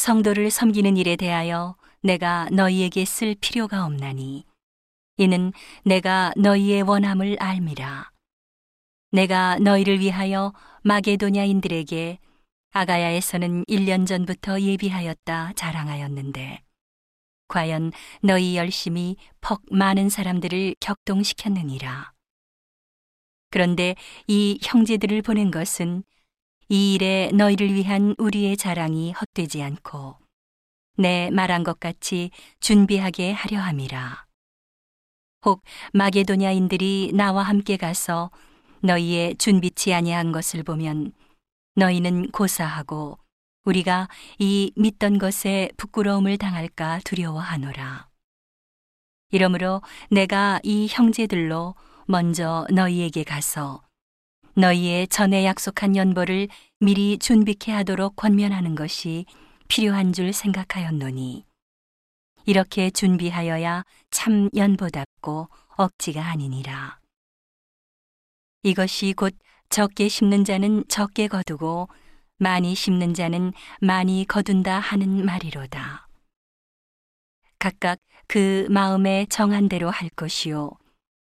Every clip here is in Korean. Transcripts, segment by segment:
성도를 섬기는 일에 대하여 내가 너희에게 쓸 필요가 없나니 이는 내가 너희의 원함을 알미라. 내가 너희를 위하여 마게도냐인들에게 아가야에서는 1년 전부터 예비하였다 자랑하였는데 과연 너희 열심히 퍽 많은 사람들을 격동시켰느니라. 그런데 이 형제들을 보낸 것은 이 일에 너희를 위한 우리의 자랑이 헛되지 않고 내 말한 것 같이 준비하게 하려 함이라. 혹 마게도냐인들이 나와 함께 가서 너희의 준비치 아니한 것을 보면 너희는 고사하고 우리가 이 믿던 것에 부끄러움을 당할까 두려워하노라. 이러므로 내가 이 형제들로 먼저 너희에게 가서 너희의 전에 약속한 연보를 미리 준비케 하도록 권면하는 것이 필요한 줄 생각하였노니 이렇게 준비하여야 참 연보답고 억지가 아니니라. 이것이 곧 적게 심는 자는 적게 거두고 많이 심는 자는 많이 거둔다 하는 말이로다. 각각 그 마음에 정한 대로 할 것이요.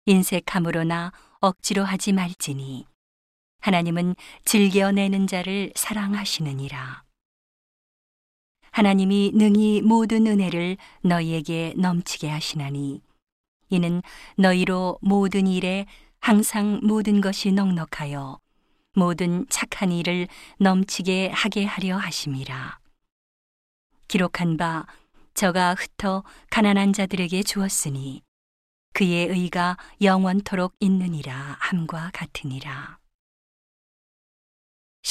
인색함으로나 억지로 하지 말지니 하나님은 즐겨내는 자를 사랑하시느니라. 하나님이 능히 모든 은혜를 너희에게 넘치게 하시나니 이는 너희로 모든 일에 항상 모든 것이 넉넉하여 모든 착한 일을 넘치게 하게 하려 하심이라. 기록한 바 저가 흩어 가난한 자들에게 주었으니 그의 의가 영원토록 있느니라 함과 같으니라.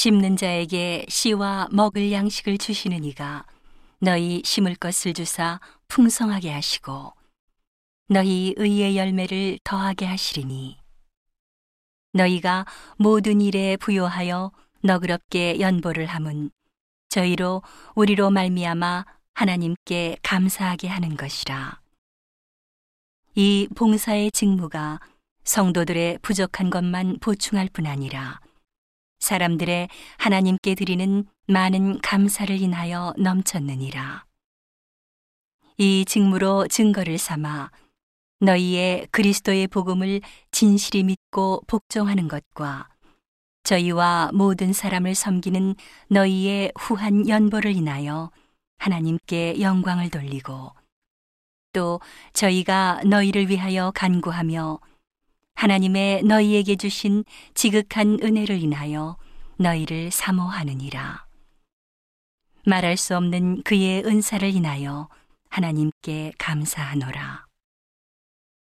심는 자에게 씨와 먹을 양식을 주시는 이가 너희 심을 것을 주사 풍성하게 하시고 너희 의의 열매를 더하게 하시리니 너희가 모든 일에 부요하여 너그럽게 연보를 함은 저희로 우리로 말미암아 하나님께 감사하게 하는 것이라. 이 봉사의 직무가 성도들의 부족한 것만 보충할 뿐 아니라 사람들의 하나님께 드리는 많은 감사를 인하여 넘쳤느니라. 이 직무로 증거를 삼아 너희의 그리스도의 복음을 진실히 믿고 복종하는 것과 저희와 모든 사람을 섬기는 너희의 후한 연보를 인하여 하나님께 영광을 돌리고 또 저희가 너희를 위하여 간구하며 하나님의 너희에게 주신 지극한 은혜를 인하여 너희를 사모하느니라. 말할 수 없는 그의 은사를 인하여 하나님께 감사하노라.